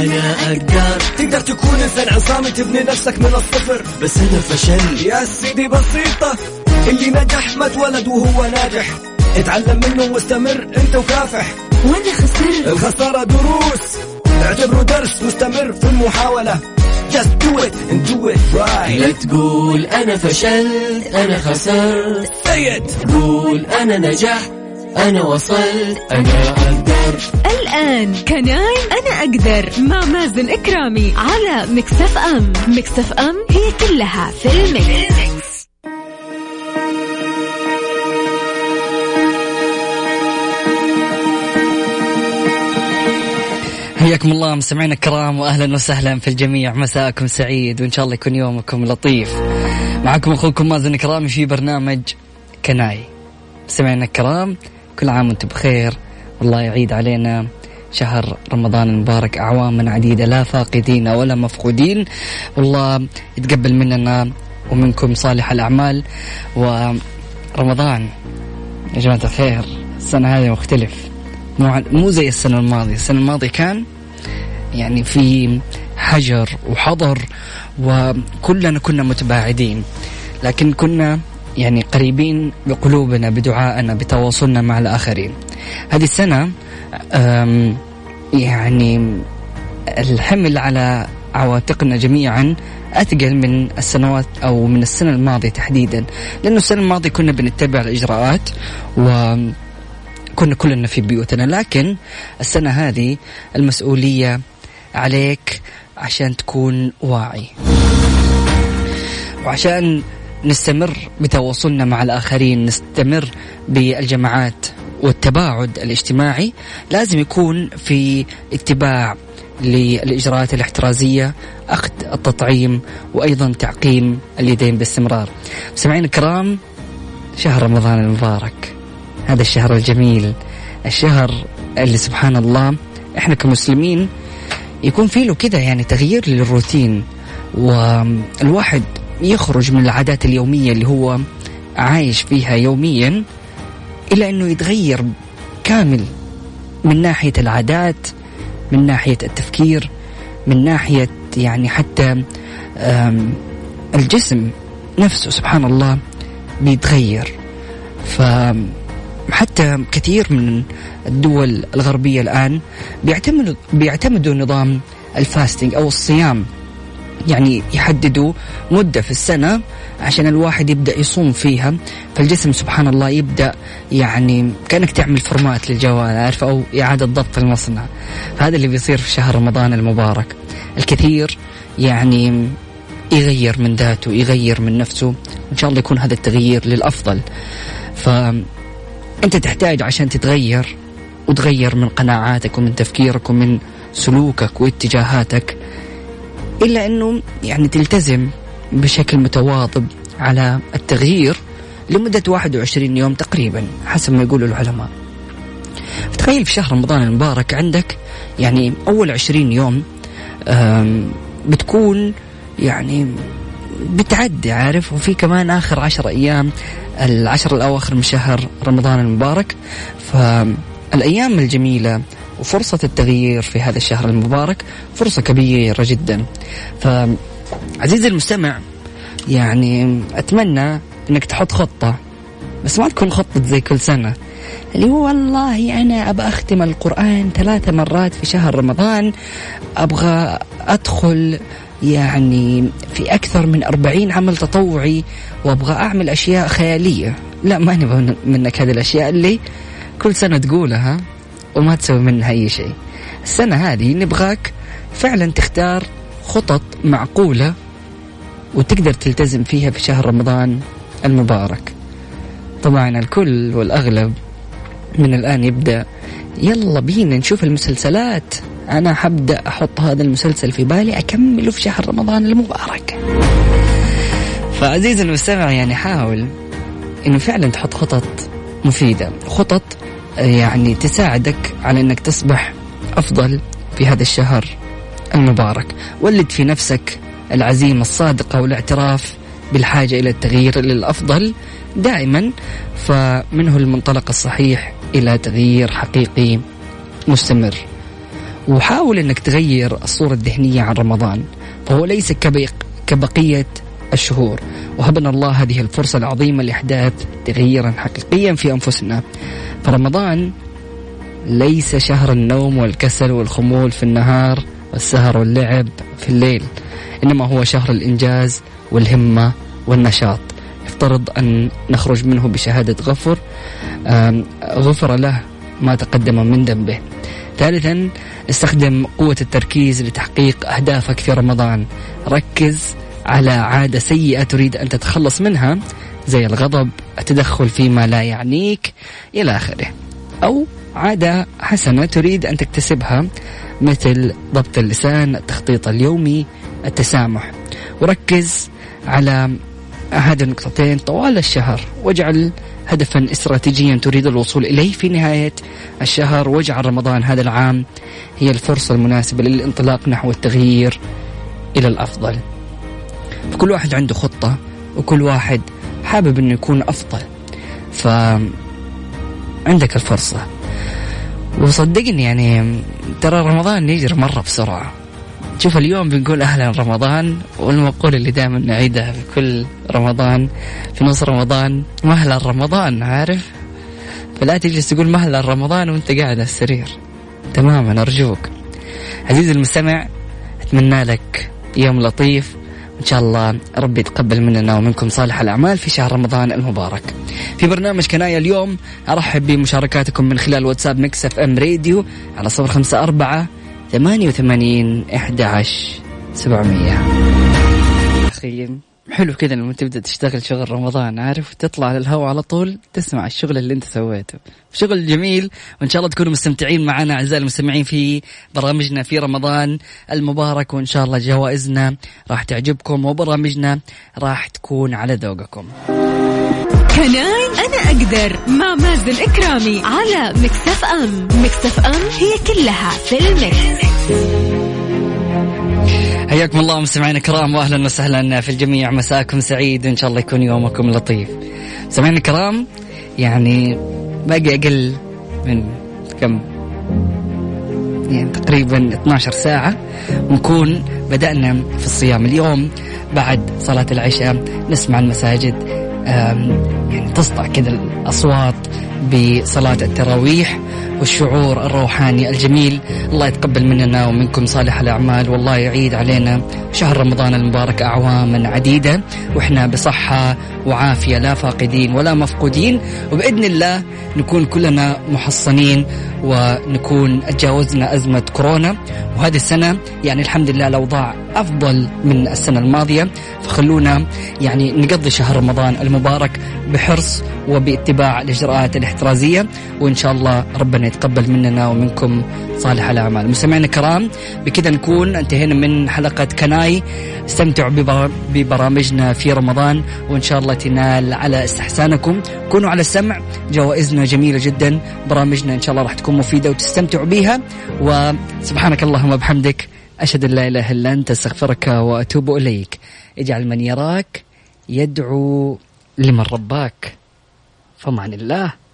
أنا أقدر تقدر تكون إنسان عصامي تبني نفسك من الصفر. بس أنا فشل. يا سيدي بسيطة اللي نجح ما اتولد وهو ناجح. اتعلم منه واستمر أنت وكافح. وأنا خسرت. الخسارة دروس. اعتبره درس واستمر في المحاولة. Just do it and do it right. لا تقول أنا فشلت أنا خسرت. It. قول أنا نجحت. أنا وصلت أنا أقدر. الآن Can I أنا أقدر. مع مازن كرامي على Mix FM Mix FM هي كلها في ال mix. حياكم الله مستمعينا الكرام واهلا وسهلا في الجميع. مساءكم سعيد وإن شاء الله يكون يومكم لطيف. معكم أخوكم مازن كرامي في برنامج كناي. مستمعينا الكرام كل عام وأنتم بخير. والله يعيد علينا شهر رمضان المبارك اعواما عديدة لا فاقدين ولا مفقودين. والله يتقبل مننا ومنكم صالح الأعمال. ورمضان يا جماعة الخير السنة هذه مختلف. مو مو زي السنة الماضية. السنة الماضية كان يعني في حجر وحضر وكلنا كنا متباعدين. لكن كنا يعني قريبين بقلوبنا بدعائنا بتواصلنا مع الآخرين. هذه السنة يعني الحمل على عواتقنا جميعا أثقل من السنوات أو من السنة الماضية تحديدا. لأنه السنة الماضية كنا بنتبع الإجراءات و كنا كلنا في بيوتنا. لكن السنة هذه المسؤولية عليك عشان تكون واعي. وعشان نستمر بتواصلنا مع الآخرين نستمر بالجماعات والتباعد الاجتماعي. لازم يكون في اتباع للإجراءات الاحترازية أخذ التطعيم وأيضا تعقيم اليدين باستمرار. سمعين الكرام شهر رمضان المبارك. هذا الشهر الجميل الشهر اللي سبحان الله إحنا كمسلمين يكون فيه له كده يعني تغيير للروتين. والواحد يخرج من العادات اليومية اللي هو عايش فيها يوميا إلى أنه يتغير كامل من ناحية العادات من ناحية التفكير من ناحية يعني حتى الجسم نفسه سبحان الله بيتغير. فحتى كثير من الدول الغربية الآن بيعتمدوا بيعتمدوا نظام ال fasting أو الصيام. يعني يحددوا مدة في السنة عشان الواحد يبدأ يصوم فيها. فالجسم سبحان الله يبدأ يعني كأنك تعمل format للجوال عارف؟ أو إعادة ضبط المصنع. فهذا اللي بيصير في شهر رمضان المبارك. الكثير يعني يغير من ذاته يغير من نفسه. وإن شاء الله يكون هذا التغيير للأفضل. فأنت تحتاج عشان تتغير وتغير من قناعاتك ومن تفكيرك ومن سلوكك واتجاهاتك. إلا أنه يعني تلتزم بشكل متواظب على التغيير لمدة 21 يوم تقريبا حسب ما يقولوا العلماء. فتخيل في شهر رمضان المبارك عندك يعني أول 20 يوم بتكون يعني بتعدي عارف؟ وفي كمان آخر عشر أيام العشر الأواخر من شهر رمضان المبارك. فالأيام الجميلة وفرصة التغيير في هذا الشهر المبارك فرصة كبيرة جدا. فعزيزي المستمع يعني أتمنى أنك تحط خطة بس ما تكون خطة زي كل سنة اللي هو والله أنا أبغى أختم القرآن ثلاثة مرات في شهر رمضان أبغى أدخل يعني في أكثر من أربعين عمل تطوعي وأبغى أعمل أشياء خيالية. لا ما نبغى منك هذه الأشياء اللي كل سنة تقولها. وما تسوي منها أي شيء. السنة هذه نبغاك فعلا تختار خطط معقولة وتقدر تلتزم فيها في شهر رمضان المبارك. طبعا الكل والأغلب من الآن يبدأ يلا بينا نشوف المسلسلات. أنا حبدأ أحط هذا المسلسل في بالي أكمله في شهر رمضان المبارك. فعزيزي المستمع يعني حاول إنه فعلا تحط خطط مفيدة. خطط يعني تساعدك على أنك تصبح أفضل في هذا الشهر المبارك. ولد في نفسك العزيمة الصادقة والاعتراف بالحاجة إلى التغيير للأفضل دائما فمنه المنطلق الصحيح إلى تغيير حقيقي مستمر. وحاول إنك تغير الصورة الذهنية عن رمضان. فهو ليس كبقية الشهور. وهبنا الله هذه الفرصة العظيمة لإحداث تغييرا حقيقيا في أنفسنا. فرمضان ليس شهر النوم والكسل والخمول في النهار والسهر واللعب في الليل إنما هو شهر الإنجاز والهمة والنشاط. يفترض أن نخرج منه بشهادة غفر غفر له ما تقدم من ذنبه. ثالثا استخدم قوة التركيز لتحقيق أهدافك في رمضان. ركز على عادة سيئة تريد أن تتخلص منها زي الغضب التدخل فيما لا يعنيك إلى آخره. أو عادة حسنة تريد أن تكتسبها مثل ضبط اللسان التخطيط اليومي التسامح. وركز على هذه النقطتين طوال الشهر واجعل هدفا استراتيجيا تريد الوصول إليه في نهاية الشهر. واجعل رمضان هذا العام هي الفرصة المناسبة للانطلاق نحو التغيير إلى الأفضل. فكل واحد عنده خطة وكل واحد حابب إنه يكون أفضل. ف عندك الفرصة. وصدقني يعني ترى رمضان يجري مرة بسرعة. شوف اليوم بنقول أهلا رمضان والمقولة اللي دائما نعيدها في كل رمضان في نص رمضان مهلا رمضان عارف فلا تجلس تقول مهلا رمضان وانت قاعد على السرير تماما أرجوك عزيزي المستمع أتمنى لك يوم لطيف إن شاء الله ربي يتقبل مننا ومنكم صالح الأعمال في شهر رمضان المبارك. في برنامج Can I اليوم أرحب بمشاركاتكم من خلال واتساب Mix FM Radio على صفر خمسة أربعة ثمانية وثمانين إحدى عشر سبعمية أخي حلو كذا لما تبدأ تشتغل شغل رمضان عارف؟ تطلع على الهواء على طول تسمع الشغل اللي انت سويته. شغل جميل وإن شاء الله تكونوا مستمتعين معنا أعزائي المستمعين في برامجنا في رمضان المبارك وإن شاء الله جوائزنا راح تعجبكم وبرامجنا راح تكون على ذوقكم. Can I أنا أقدر مع مازن إكرامي على Mix FM. Mix FM هي كلها في ال mix. حياكم الله مستمعينا الكرام واهلا وسهلا في الجميع. مساكم سعيد وان شاء الله يكون يومكم لطيف. مستمعينا الكرام يعني باقي أقل من كم؟ يعني تقريبا 12 ساعة ونكون بدأنا في الصيام. اليوم بعد صلاة العشاء نسمع المساجد يعني تصدع كذا الأصوات بصلاة التراويح. والشعور الروحاني الجميل. الله يتقبل مننا ومنكم صالح الأعمال. والله يعيد علينا شهر رمضان المبارك أعواما عديدة. وإحنا بصحة وعافية لا فاقدين ولا مفقودين. وبإذن الله نكون كلنا محصنين ونكون تجاوزنا أزمة كورونا. وهذه السنة يعني الحمد لله الأوضاع أفضل من السنة الماضية. فخلونا يعني نقضي شهر رمضان المبارك بحرص وباتباع الإجراءات الاحترازية. وإن شاء الله ربنا يتقبل مننا ومنكم صالح الأعمال. مستمعينا الكرام بكذا نكون انتهينا من حلقة كناي. استمتعوا ببرامجنا في رمضان وإن شاء الله تنال على استحسانكم. كونوا على السمع جوائزنا جميلة جدا. برامجنا إن شاء الله راح تكون مفيدة وتستمتعوا بها وسبحانك اللهم وبحمدك أشهد أن لا إله إلا أنت أستغفرك وأتوب إليك. اجعل من يراك يدعو لمن رباك. فمعن الله.